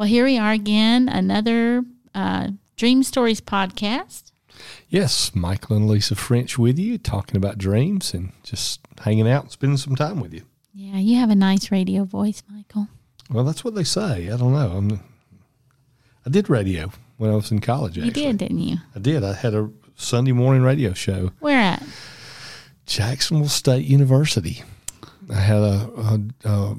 Well, here we are again, another uh, Dream Stories podcast. Yes, Michael and Lisa French with you, talking about dreams and just hanging out and spending some time with you. Yeah, you have a nice radio voice, Michael. Well, that's what they say. I don't know. I'm, I did radio when I was in college. You Actually. did, didn't you? I did. I had a Sunday morning radio show, Where at? Jacksonville State University. I had a, a, a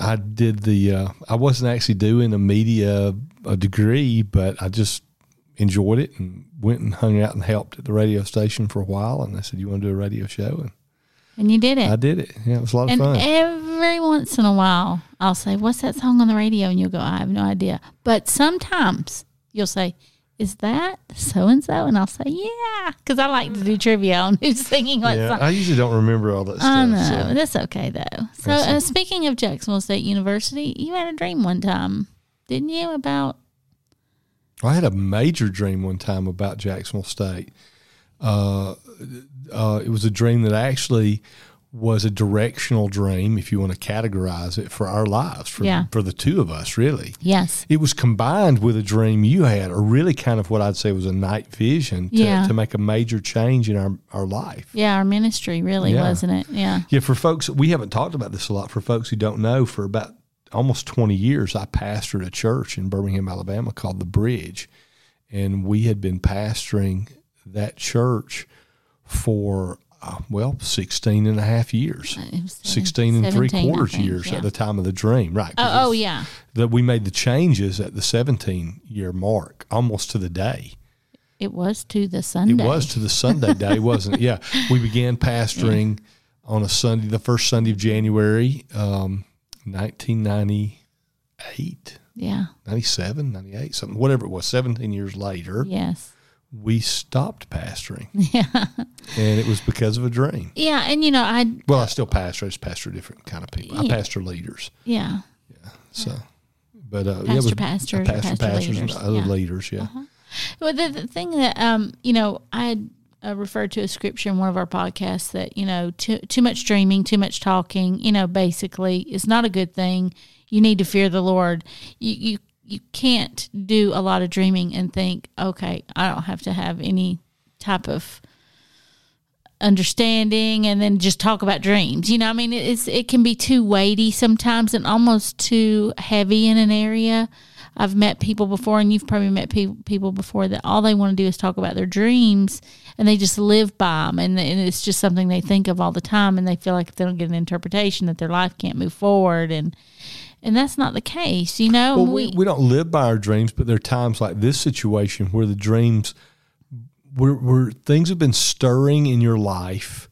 I did the. Uh, I wasn't actually doing a media a degree, but I just enjoyed it and went and hung out and helped at the radio station for a while. And they said, "You want to do a radio show?" And And you did it. I did it. Yeah, it was a lot of and fun. every once in a while, I'll say, What's that song on the radio? And you'll go, I have no idea. But sometimes you'll say, Is that so and so? And I'll say, Yeah. Because I like to do trivia on who's singing what yeah, song. I usually don't remember all that stuff. I know. so- That's okay, though. So, uh, speaking of Jacksonville State University, you had a dream one time, didn't you? About, I had a major dream one time about Jacksonville State. Uh, uh, it was a dream that actually was a directional dream, if you want to categorize it, for our lives, for, Yeah. for the two of us, really. yes. It was combined with a dream you had, or really kind of what I'd say was a night vision to, Yeah. to make a major change in our, our life. Yeah, our ministry, really, Yeah. wasn't it? Yeah. Yeah, for folks, we haven't talked about this a lot. For folks who don't know, for about almost 20 years, I pastored a church in Birmingham, Alabama called The Bridge. And we had been pastoring that church for, uh, well, 16 and a half years. It 16 and three quarters think, years yeah. at the time of the dream, right? Oh, oh, yeah. That we made the changes at the 17 year mark, almost to the day. It was to the Sunday. It was to the Sunday day, wasn't it? Yeah. We began pastoring on a Sunday, the first Sunday of January, um, 1998, Yeah. 97, 98, something, whatever it was, 17 years later, Yes. We stopped pastoring. Yeah. And it was because of a dream. Yeah. And, you know, I, Well, I still pastor, I just pastor different kind of people. I pastor leaders. yeah. Yeah. So, but, uh, yeah, it was- pastors, pastor pastor pastors leaders, and other yeah. Uh-huh. Well, the, the thing that, um, you know, I had uh, referred to a scripture in one of our podcasts that, you know, too, too much dreaming, too much talking, you know, basically is not a good thing. You need to fear the Lord. You, you, you can't do a lot of dreaming and think, okay, I don't have to have any type of understanding and then just talk about dreams. You know, I mean, it's it can be too weighty sometimes and almost too heavy in an area. I've met people before, and you've probably met pe- people before that all they want to do is talk about their dreams, and they just live by them, and, and it's just something they think of all the time, and they feel like if they don't get an interpretation, that their life can't move forward, and and that's not the case, you know. Well, we, we don't live by our dreams, but there are times like this situation where the dreams, where, where things have been stirring in your life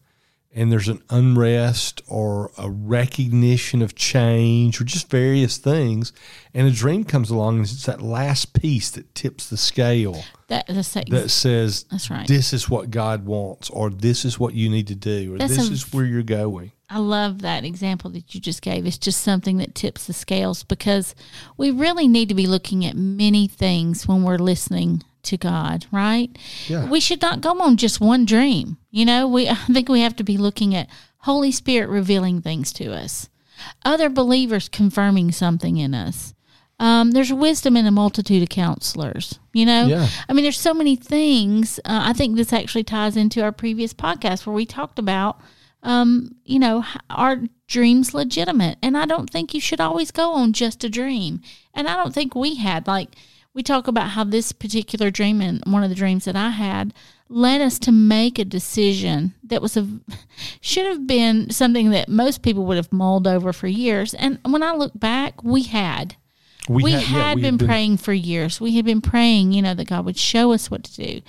and there's an unrest or a recognition of change or just various things. And a dream comes along and it's that last piece that tips the scale that, that says, That's right. this is what God wants or this is what you need to do or That's this a- is where you're going. I love that example that you just gave. It's just something that tips the scales because we really need to be looking at many things when we're listening to God, right? Yeah. We should not go on just one dream. You know, we I think we have to be looking at Holy Spirit revealing things to us, other believers confirming something in us. Um, there's wisdom in a multitude of counselors. You know, Yeah. I mean, there's so many things. Uh, I think this actually ties into our previous podcast where we talked about, um, you know, are dreams legitimate? And I don't think you should always go on just a dream. And I don't think we had like we talk about how this particular dream and one of the dreams that I had led us to make a decision that was a should have been something that most people would have mulled over for years. And when I look back, we had we, yeah, had we been, praying for years. We had been praying, you know, that God would show us what to do,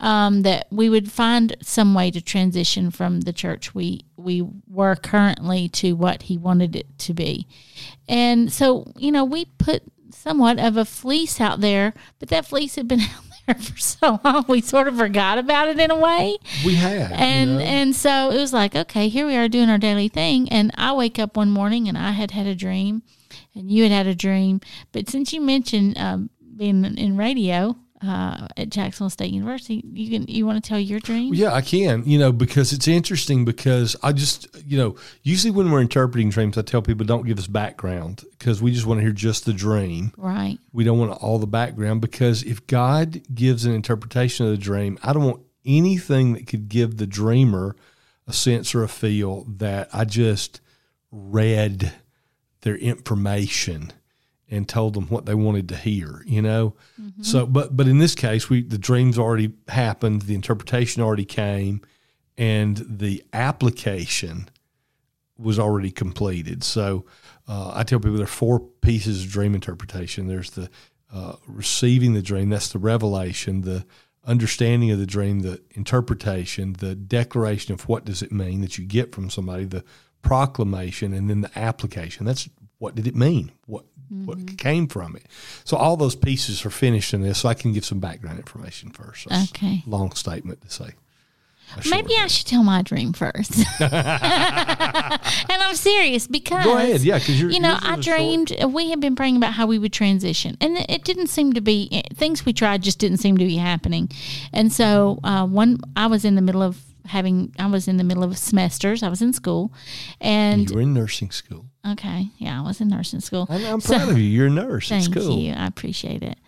um, that we would find some way to transition from the church we we were currently to what He wanted it to be, and so you know we put somewhat of a fleece out there, but that fleece had been out there for so long we sort of forgot about it in a way We had. you and know? and so it was like okay here we are doing our daily thing and i wake up one morning and i had had a dream and you had had a dream but since you mentioned um, being in radio uh, at Jacksonville State University. You can you want to tell your dream? Yeah, I can. You know, because it's interesting because I just, you know, usually when we're interpreting dreams, I tell people don't give us background because we just want to hear just the dream. Right. We don't want all the background because if God gives an interpretation of the dream, I don't want anything that could give the dreamer a sense or a feel that I just read their information and told them what they wanted to hear, you know? So but but in this case we the dreams already happened, the interpretation already came and the application was already completed. So uh, I tell people there are four pieces of dream interpretation. There's the uh, receiving the dream, that's the revelation, the understanding of the dream, the interpretation, the declaration of what does it mean that you get from somebody, the proclamation, and then the application. That's what did it mean? What what came from it? So all those pieces are finished in this. So I can give some background information first. That's Okay. long statement to say. Maybe I should tell my dream first. and I'm serious because Go ahead, yeah, because you're you know, I a short- dreamed we had been praying about how we would transition, and it- it didn't seem to be eh, things we tried just didn't seem to be happening. And so uh, one, I was in the middle of having, I was in the middle of semesters. I was in school, and You were in nursing school. okay, yeah, I was in nursing school. I'm, I'm proud of you. You're a nurse. Thank it's cool. you, I appreciate it.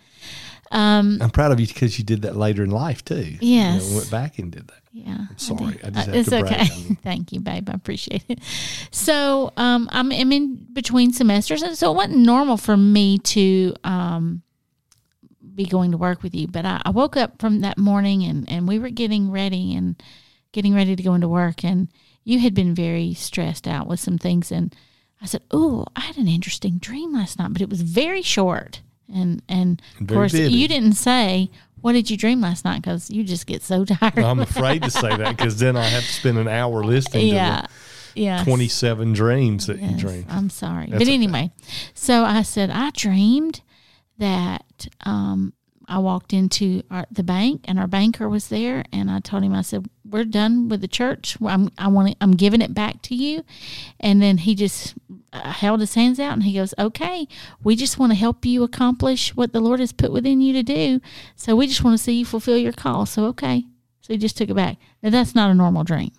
Um, I'm proud of you because you did that later in life too. Yes. You know, went back and did that. Yeah. I'm sorry. I just have it's okay. Thank you, babe. I appreciate it. So um, I'm, I'm in between semesters, and so it wasn't normal for me to um, be going to work with you. But I, I woke up from that morning, and, and we were getting ready and getting ready to go into work, and you had been very stressed out with some things, and I said, "Oh, I had an interesting dream last night, but it was very short." And and of course, vivid. you didn't say what did you dream last night because you just get so tired. I'm afraid to say that because then I have to spend an hour listening yeah, yeah. to the 27 dreams that you Yes, dream. I'm sorry. That's but okay. anyway, so I said, I dreamed that um, I walked into our, the bank and our banker was there. And I told him, I said, We're done with the church. I'm, I want it, I'm giving it back to you. And then he just uh, held his hands out and he goes, Okay, we just want to help you accomplish what the Lord has put within you to do. So we just want to see you fulfill your call. So, okay. So he just took it back. Now, that's not a normal dream.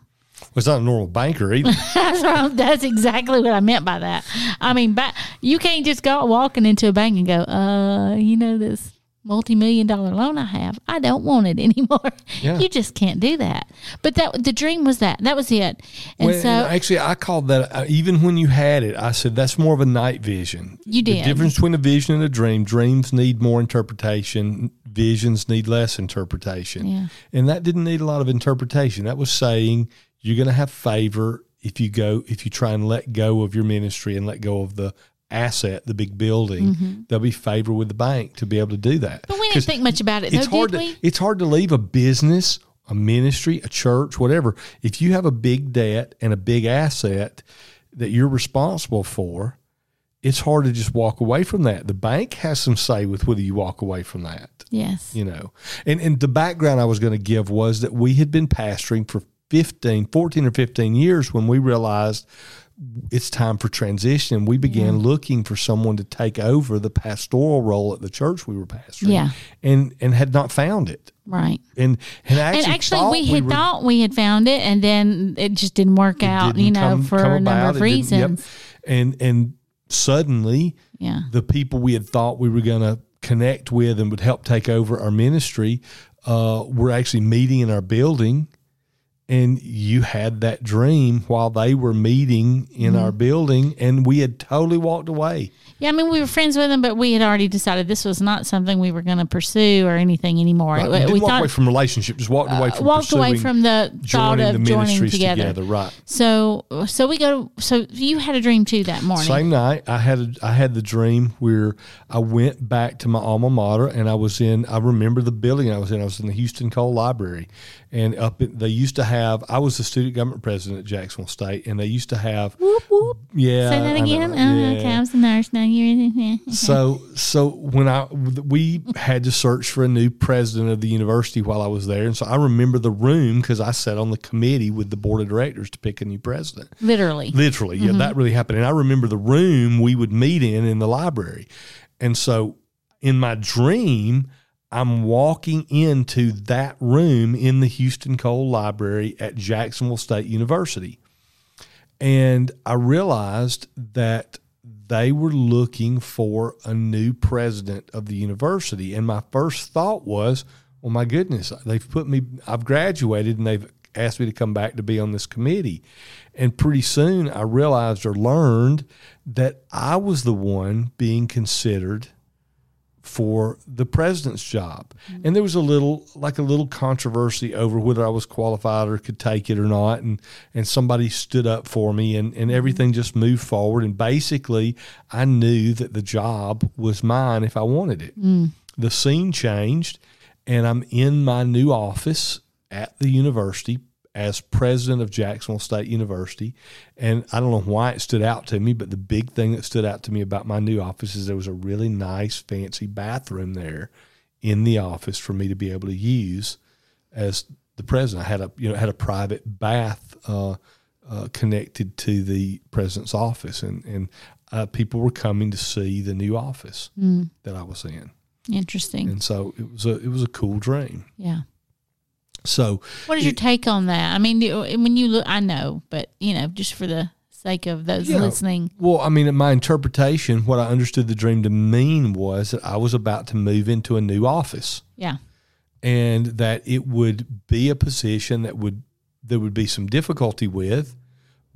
Well, it's not a normal banker either. That's what, that's exactly what I meant by that. I mean, you can't just go walking into a bank and go, uh, you know, this multi-million dollar loan I have, I don't want it anymore. Yeah. You just can't do that. But that the dream was that. That was it. And Well, so and actually, I called that, uh, even when you had it, I said that's more of a night vision. You did. The difference between a vision and a dream dreams need more interpretation, visions need less interpretation. Yeah. And that didn't need a lot of interpretation. That was saying you're going to have favor if you go, if you try and let go of your ministry and let go of the asset, the big building, they'll be favor with the bank to be able to do that. Mm-hmm. but we didn't think much about it, though, it's hard did to we? it's hard to leave a business, a ministry, a church, whatever. If you have a big debt and a big asset that you're responsible for, it's hard to just walk away from that. The bank has some say with whether you walk away from that Yes. you know and and the background i was going to give was that we had been pastoring for 15 14 or 15 years when we realized it's time for transition we began looking for someone to take over the pastoral role at the church we were pastoring Yeah. and and had not found it Right. and and actually, and actually, we had were- thought we had found it, and then it just didn't work out. didn't You know, come- for come a number of It didn't- yep. reasons. and and suddenly Yeah. the people we had thought we were going to connect with and would help take over our ministry uh, were actually meeting in our building. And you had that dream while they were meeting in Mm-hmm. our building, and we had totally walked away. Yeah, I mean, we were friends with them, but we had already decided this was not something we were going to pursue or anything anymore. Right? We we walk thought away from relationship, just walked away uh, from walked away from the thought of the joining together. together. Right. So, so we go. So you had a dream too that morning. Same night, I had a, I had the dream where I went back to my alma mater, and I was in. I remember the building I was in. I was in the Houston Cole Library, and up in, they used to have. I was the student government president at Jacksonville State, and they used to have. Whoop whoop. Yeah, Say that I know, again. Oh, yeah. okay. I was a nurse. Now you're in. So so when I we had to search for a new president of the university while I was there, and so I remember the room because I sat on the committee with the board of directors to pick a new president. Literally. Literally, yeah, mm-hmm. that really happened. And I remember the room we would meet in in the library. And so in my dream, I'm walking into that room in the Houston Cole Library at Jacksonville State University. And I realized that they were looking for a new president of the university. And my first thought was, well, my goodness, they've put me, I've graduated and they've asked me to come back to be on this committee. And pretty soon I realized or learned that I was the one being considered for the president's job. Mm-hmm. And there was a little like a little controversy over whether I was qualified or could take it or not. And and somebody stood up for me and, and everything just moved forward. And basically I knew that the job was mine if I wanted it. Mm. The scene changed and I'm in my new office at the university as president of Jacksonville State University. And I don't know why it stood out to me, but the big thing that stood out to me about my new office is there was a really nice, fancy bathroom there in the office for me to be able to use as the president. I had a you know had a private bath uh, uh, connected to the president's office, and and uh, people were coming to see the new office mm. that I was in. Interesting. And so it was a it was a cool dream. Yeah. So, what is your take on that? I mean, when you look, I know, but you know, just for the sake of those yeah, listening. Well, I mean, my interpretation, what I understood the dream to mean was that I was about to move into a new office. Yeah. And that it would be a position that would there would be some difficulty with,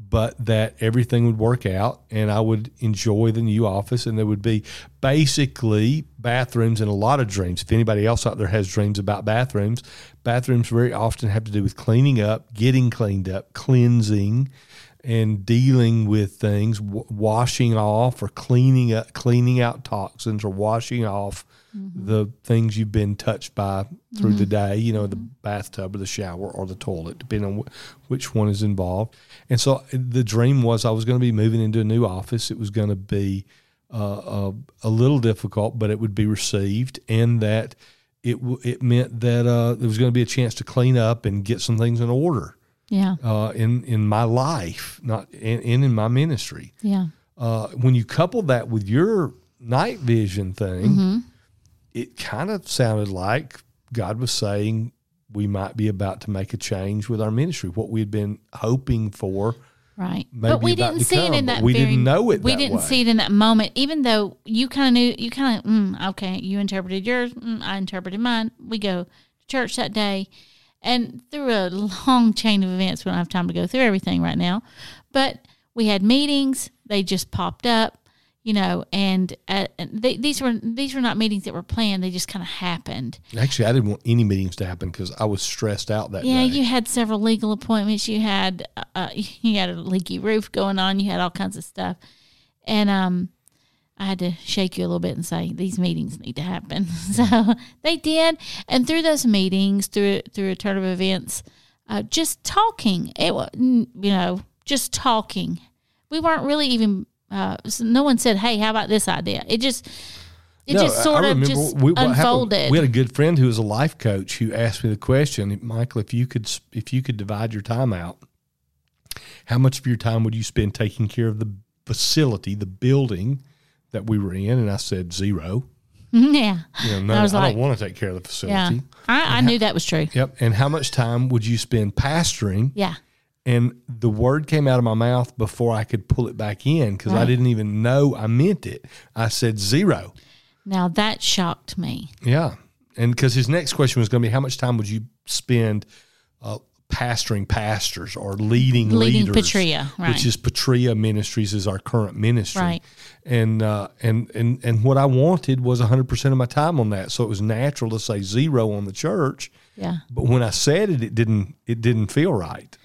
but that everything would work out and I would enjoy the new office and there would be basically bathrooms and a lot of dreams. If anybody else out there has dreams about bathrooms, bathrooms very often have to do with cleaning up, getting cleaned up, cleansing, and dealing with things, w- washing off or cleaning up, cleaning out toxins or washing off mm-hmm. the things you've been touched by through mm-hmm. the day, you know, the mm-hmm. bathtub or the shower or the toilet, depending on wh- which one is involved. And so the dream was I was going to be moving into a new office. It was going to be uh, a, a, little difficult, but it would be received, and that it w- it meant that uh, there was going to be a chance to clean up and get some things in order. Yeah. Uh, in in my life, not in, in my ministry. Yeah. Uh, when you couple that with your night vision thing, mm-hmm it kind of sounded like God was saying we might be about to make a change with our ministry, what we had been hoping for. Right. But we didn't see come, it in that we very, didn't know it We didn't way. see it in that moment, even though you kind of knew, you kind of, mm, okay, you interpreted yours, mm, I interpreted mine. We go to church that day. And through a long chain of events, we don't have time to go through everything right now. But we had meetings, they just popped up you know, and, uh, they, these were these were not meetings that were planned; they just kind of happened. Actually, I didn't want any meetings to happen because I was stressed out that day. yeah, day. you had several legal appointments. You had uh, uh, you had a leaky roof going on. You had all kinds of stuff, and um, I had to shake you a little bit and say these meetings need to happen. so they did, and through those meetings, through through a turn of events, uh, just talking. It was you know just talking. We weren't really even uh, no one said, "Hey, how about this idea?" It just it no, just sort of just we, unfolded. Happened, we had a good friend who was a life coach who asked me the question, Michael, if you could if you could divide your time out, how much of your time would you spend taking care of the facility, the building that we were in? And I said zero. Yeah, you know, no, I, was I like, don't want to take care of the facility. Yeah, I, I knew that was true. Yep. And how much time would you spend pastoring? Yeah and the word came out of my mouth before I could pull it back in because right. I didn't even know I meant it. I said zero. Now that shocked me. Yeah. And because his next question was going to be, how much time would you spend uh, pastoring pastors or leading, leading leaders? Patria, right. Which is Patria Ministries is our current ministry. Right. And, uh, and, and, and what I wanted was 100% of my time on that. So it was natural to say zero on the church. Yeah. But when I said it, it didn't, it didn't feel right.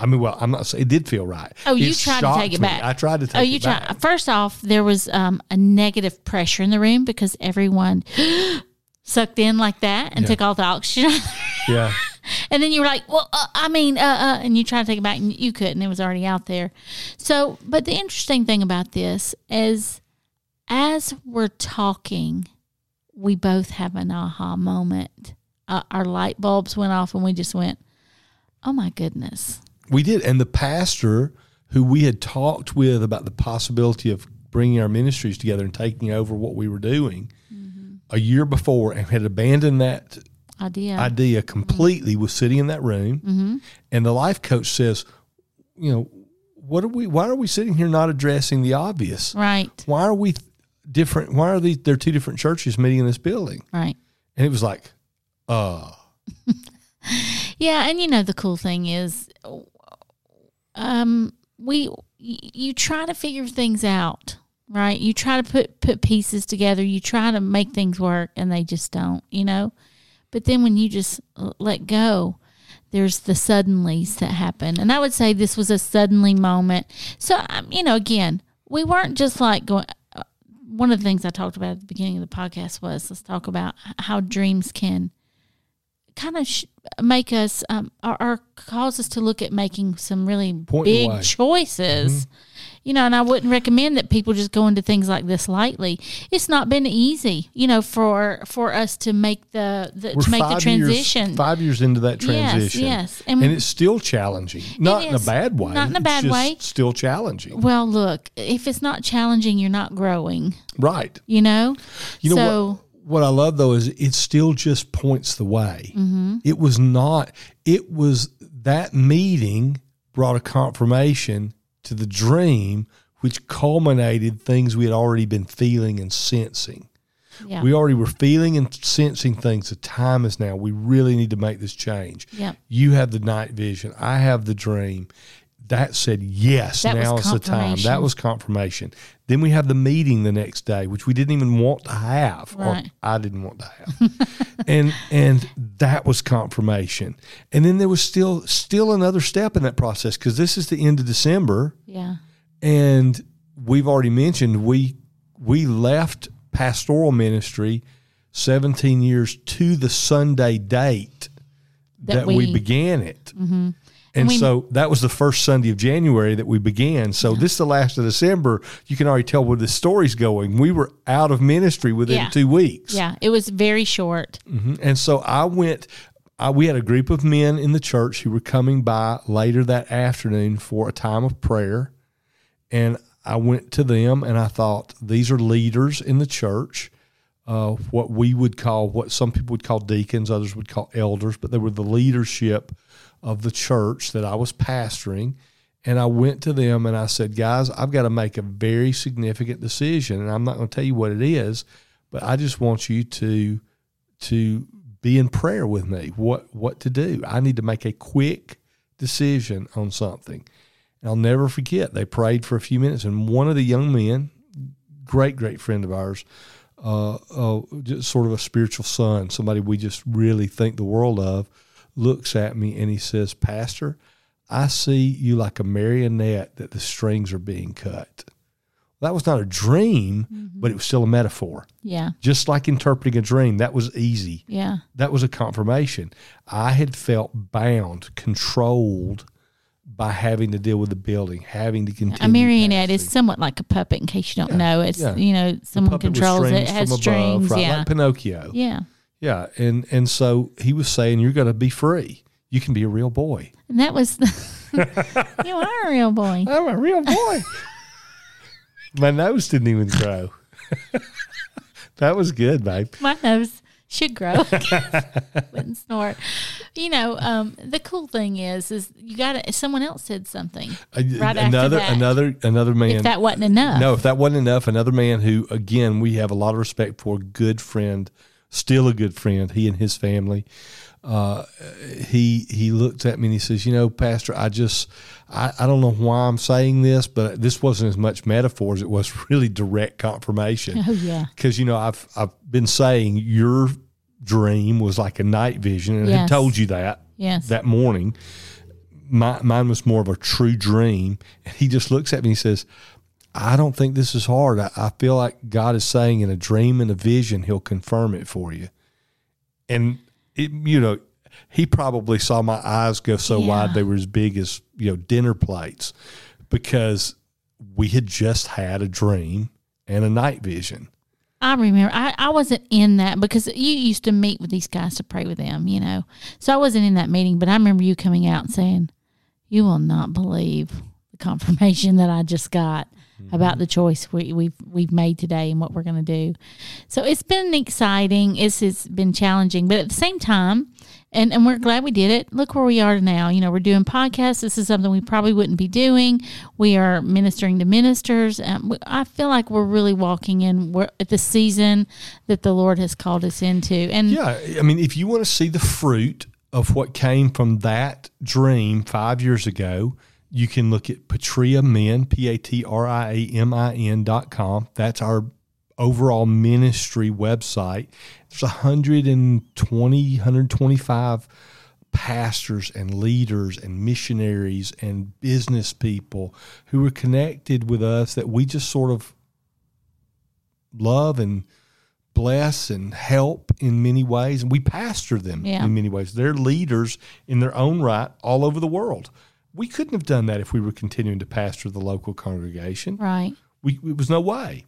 I mean, well, I'm not saying it did feel right. Oh, you tried to take it me. back. I tried to take it back. oh, you it tried. back. First off, there was um, a negative pressure in the room because everyone sucked in like that and yeah. took all the oxygen. yeah. And then you were like, well, uh, I mean, uh, uh, and you tried to take it back and you couldn't. It was already out there. So, but the interesting thing about this is as we're talking, we both have an aha moment. Uh, our light bulbs went off and we just went, oh my goodness. We did. And the pastor who we had talked with about the possibility of bringing our ministries together and taking over what we were doing, mm-hmm. a year before and had abandoned that Idea. idea completely was sitting in that room mm-hmm. and the life coach says you know what are we why are we sitting here not addressing the obvious Right. why are we different why are these there are two different churches meeting in this building Right. and it was like uh Yeah, and you know the cool thing is, um, we you try to figure things out, right? You try to put put pieces together. You try to make things work, and they just don't, you know. But then when you just let go, there's the suddenlies that happen, and I would say this was a suddenly moment. So, um, you know, again, we weren't just like going. Uh, one of the things I talked about at the beginning of the podcast was let's talk about how dreams can kind of sh- make us um, or, or cause us to look at making some really Point big away. choices. You know, and I wouldn't recommend that people just go into things like this lightly. It's not been easy, you know, for for us to make the, the to make the transition. years, five years into that transition yes. And- and, it's still challenging not in a bad way Not in a bad way. still challenging well, look, if it's not challenging, you're not growing. right You know, You know so what? What I love though is it still just points the way. Mm-hmm. It was not. It was that meeting brought a confirmation to the dream, which culminated things we had already been feeling and sensing. yeah, We already were feeling and sensing things. The time is now. We really need to make this change. Yep. You have the night vision. I have the dream. That said, yes, That now is the time. That was confirmation. Then we have the meeting the next day, which we didn't even want to have, Right. or I didn't want to have, and and that was confirmation. And then there was still still another step in that process because this is the end of December, yeah, and we've already mentioned we we left pastoral ministry 17 years to the Sunday date That that, we, we- Mm-hmm. began it. And, we- so that was the first Sunday of January that we began. So this is the last of December. You can already tell where the story's going. We were out of ministry within Yeah. two weeks. yeah. It was very short. Mhm. And so I went. I, we had a group of men in the church who were coming by later that afternoon for a time of prayer, and I went to them and I thought these are leaders in the church, uh, what we would call what some people would call deacons, others would call elders, but they were the leadership of the church that I was pastoring. And I went to them and I said, guys, I've got to make a very significant decision, and I'm not going to tell you what it is, but I just want you to to be in prayer with me. What what to do? I need to make a quick decision on something. And I'll never forget. They prayed for a few minutes, and one of the young men, great great friend of ours, uh, uh, just sort of a spiritual son, somebody we just really think the world of, looks at me and he says, "Pastor, I see you like a marionette that the strings are being cut." That was not a dream, mm-hmm. but it was still a metaphor Yeah, just like interpreting a dream that was easy yeah, that was a confirmation i had felt bound controlled by having to deal with the building having to continue a marionette is somewhat like a puppet. In case you don't know, it's yeah. you know someone controls it, strings has from strings. right, yeah, like pinocchio yeah. Yeah and and so he was saying you're going to be free you can be a real boy And that was the, you are a real boy. i'm a real boy my nose didn't even grow that was good babe My nose should grow. Wouldn't snort. You know, um, the cool thing is, is you got to. Someone else said something right after another that. another another another man if that wasn't enough. No, if that wasn't enough, another man who, again, we have a lot of respect for, good friend, still a good friend, he and his family. Uh, he he looked at me and he says, "You know, Pastor, I just I, I don't know why I'm saying this, but this wasn't as much metaphor as it was really direct confirmation. Oh yeah. Because you know, I've I've been saying your dream was like a night vision, and I Yes. had told you that Yes. that morning. My, mine was more of a true dream. And he just looks at me and he says, I don't think this is hard. I, I feel like God is saying in a dream and a vision, he'll confirm it for you. And, it, you know, he probably saw my eyes go so Yeah. wide they were as big as, you know, dinner plates because we had just had a dream and a night vision. I remember I, I wasn't in that because you used to meet with these guys to pray with them, you know. So I wasn't in that meeting, but I remember you coming out and saying, You will not believe the confirmation that I just got. About the choice we, we've we've made today and what we're going to do. So it's been exciting. It's it's been challenging, but at the same time, and and we're glad we did it. Look where we are now. You know, we're doing podcasts. This is something we probably wouldn't be doing. We are ministering to ministers. Um, I feel like we're really walking in we're at the season that the Lord has called us into. And Yeah, I mean, if you want to see the fruit of what came from that dream five years ago, you can look at Patria Men, P A T R I A M I N dot com. That's our overall ministry website. There's 120, 125 pastors and leaders and missionaries and business people who are connected with us that we just sort of love and bless and help in many ways. And we pastor them Yeah. in many ways. They're leaders in their own right all over the world. We couldn't have done that if we were continuing to pastor the local congregation. right. We, it was no way.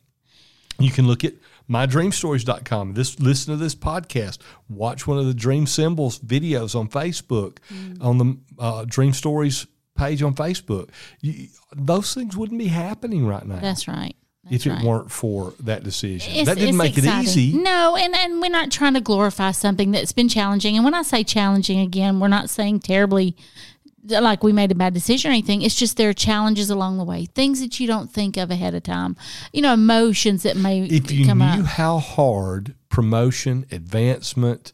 You can look at mydreamstories.com. This listen to this podcast. Watch one of the Dream Symbols videos on Facebook, on the uh, Dream Stories page on Facebook. You, those things wouldn't be happening right now That's right. That's if it right. weren't for that decision. It's- that didn't make exciting. it easy. No, and, and we're not trying to glorify something that's been challenging. And when I say challenging again, we're not saying terribly like we made a bad decision or anything. It's just there are challenges along the way, things that you don't think of ahead of time. You know, emotions that may If you come knew up. how hard promotion, advancement,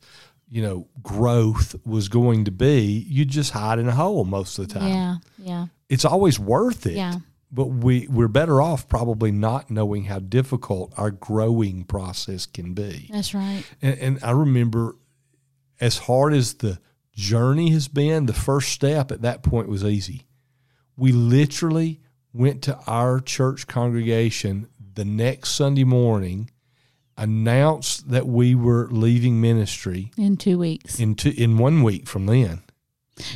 you know, growth was going to be, you'd just hide in a hole most of the time. Yeah, yeah, It's always worth it. yeah. But we, we're better off probably not knowing how difficult our growing process can be. That's right. And, and I remember as hard as the journey has been, the first step at that point was easy. We literally went to our church congregation the next Sunday morning, announced that we were leaving ministry In two weeks. in two, in one week from then.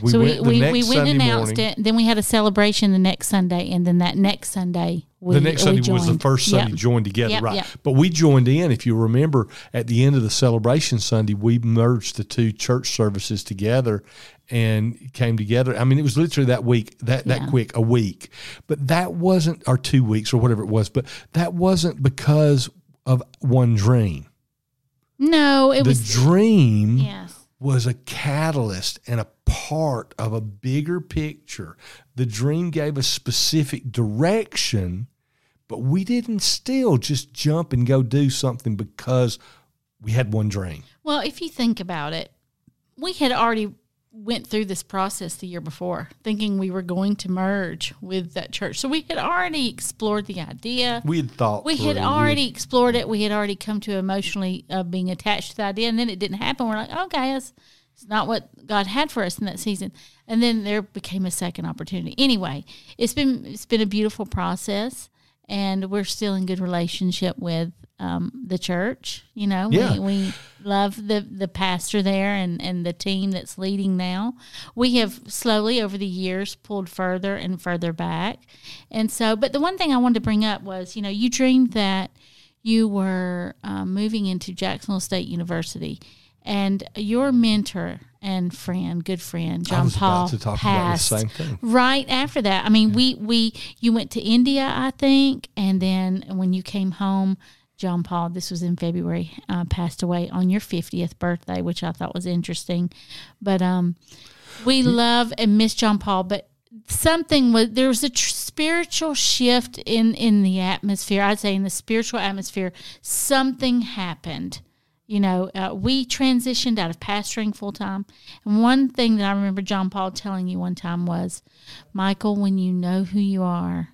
We so we, went the we, next we went Sunday announced morning. it. Then we had a celebration the next Sunday, and then that next Sunday we the next Sunday was the first Sunday Yep. joined together, Yep, right? yep. But we joined in. If you remember, at the end of the celebration Sunday, we merged the two church services together and came together. I mean, it was literally that week, that Yeah. that quick, a week. But that wasn't, or two weeks, or whatever it was. But that wasn't because of one dream. No, it the was the dream yes. was a catalyst and a part of a bigger picture. The dream gave a specific direction, but we didn't still just jump and go do something because we had one dream. Well, if you think about it, we had already went through this process the year before, thinking we were going to merge with that church. So we had already explored the idea. We had thought We had already explored it. We had already come to emotionally uh, being attached to the idea, and then it didn't happen. We're like, okay, it's, it's not what God had for us in that season. And then there became a second opportunity. Anyway, it's been it's been a beautiful process, and we're still in good relationship with um, the church. You know, Yeah. we, we love the the pastor there and and the team that's leading now. We have slowly over the years pulled further and further back, and so. But the one thing I wanted to bring up was, you know, you dreamed that you were um, moving into Jacksonville State University, and your mentor and friend, good friend, John Paul, about to talk passed about the same thing. right after that. I mean, we we you went to India, I think, and then when you came home, John Paul, this was in February, uh, passed away on your fiftieth birthday, which I thought was interesting. But um, we love and miss John Paul, but something was there was a tr- spiritual shift in in the atmosphere. I'd say in the spiritual atmosphere, something happened you know, uh, we transitioned out of pastoring full time. And one thing that I remember John Paul telling you one time was, Michael, when you know who you are,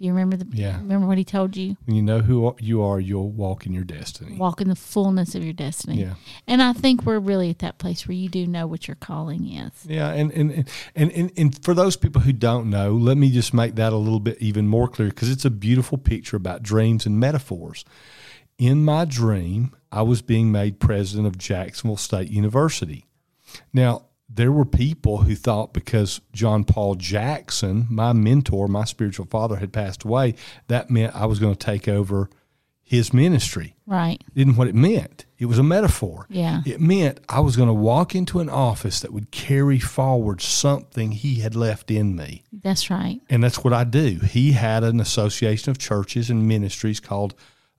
do you remember the? Yeah. Remember what he told you? When you know who you are, you'll walk in your destiny. Walk in the fullness of your destiny. Yeah. And I think we're really at that place where you do know what your calling is. Yeah, and and, and and and and for those people who don't know, let me just make that a little bit even more clear because it's a beautiful picture about dreams and metaphors. In my dream, I was being made president of Jacksonville State University. Now, there were people who thought because John Paul Jackson, my mentor, my spiritual father, had passed away, that meant I was going to take over his ministry. Right. Isn't what it meant. It was a metaphor. Yeah. It meant I was going to walk into an office that would carry forward something he had left in me. That's right. And that's what I do. He had an association of churches and ministries called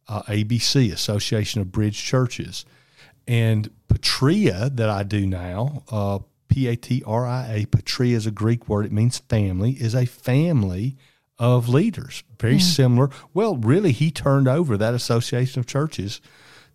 uh, ABC, Association of Bridge Churches. And Patria, that I do now, uh, P A T R I A, Patria is a Greek word, it means family, is a family of leaders. Very similar. Well, really, he turned over that association of churches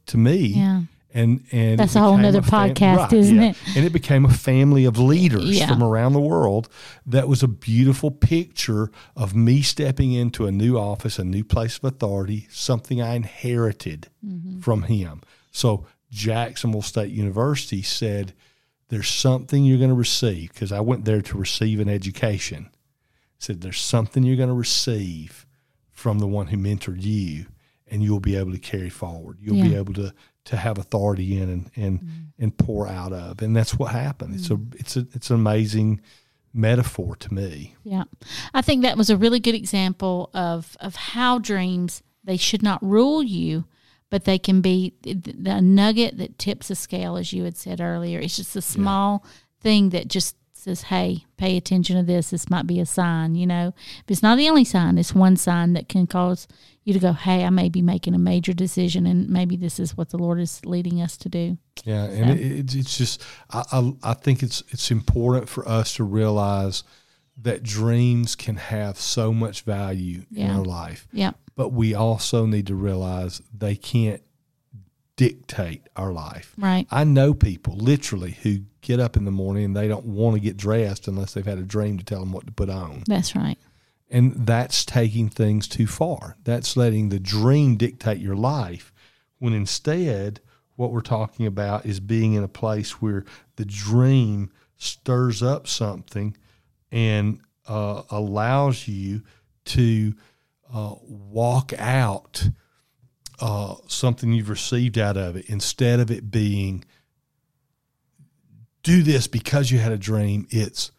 to me. Yeah. And, and That's a whole fam- podcast, isn't it? And it became a family of leaders Yeah. from around the world. That was a beautiful picture of me stepping into a new office, a new place of authority, something I inherited Mm-hmm. from him. So Jacksonville State University said, There's something you're going to receive because I went there to receive an education. Said, There's something you're going to receive from the one who mentored you, and you'll be able to carry forward. You'll be able to to have authority in and and, mm-hmm. and pour out of, and that's what happened. It's a mm-hmm. it's a it's an amazing metaphor to me. Yeah. I think that was a really good example of, of how dreams, they should not rule you, but they can be the the nugget that tips a scale, as you had said earlier. It's just a small thing that just says, hey, pay attention to this. This might be a sign, you know. But it's not the only sign. It's one sign that can cause you to go, hey, I may be making a major decision, and maybe this is what the Lord is leading us to do. Yeah, and it, it's just I, I I think it's it's important for us to realize that dreams can have so much value in our life, Yeah. but we also need to realize they can't dictate our life. Right. I know people literally who get up in the morning and they don't want to get dressed unless they've had a dream to tell them what to put on. That's right. And that's taking things too far. That's letting the dream dictate your life when instead what we're talking about is being in a place where the dream stirs up something and uh, allows you to uh, walk out uh, something you've received out of it instead of it being do this because you had a dream. It's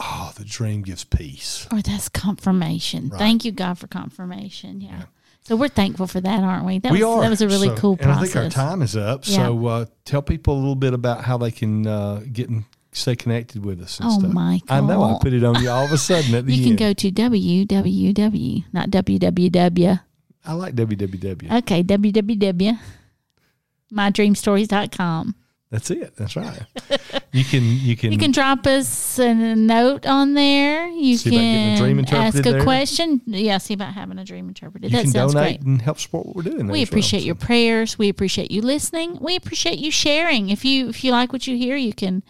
oh, the dream gives peace. Or that's confirmation. Right. Thank you, God, for confirmation. Yeah. So we're thankful for that, aren't we? That we was are. that was a really So- cool and process. I think our time is up. So uh, tell people a little bit about how they can uh, get and stay connected with us and Oh, stuff. Michael. I know I put it on you all of a sudden at the you can end. go to www, not www. I like www. Okay, www. mydreamstories.com. That's it. That's right. you can you can You can drop us a note on there. You See about getting a dream can ask a there? question. Yeah, see about having a dream interpreted. you that can sounds donate great. and help support what we're doing. We as well. appreciate So- your prayers. We appreciate you listening. We appreciate you sharing. If you if you like what you hear, you can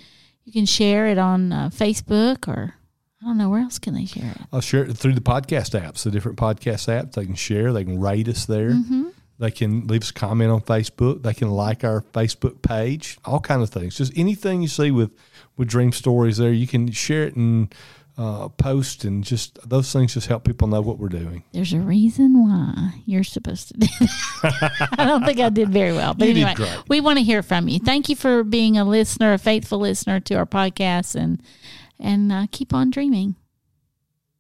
you can share it on uh, Facebook or I don't know where else can they share it. I'll share it through the podcast apps, the different podcast apps. They can share. They can rate us there. Mm-hmm. They can leave us a comment on Facebook. They can like our Facebook page. All kind of things. Just anything you see with with Dream Stories there, you can share it and uh, post, and just those things just help people know what we're doing. There's a reason why you're supposed to do that. I don't think I did very well. But You anyway, we want to hear from you. Thank you for being a listener, a faithful listener to our podcast and and uh, keep on dreaming.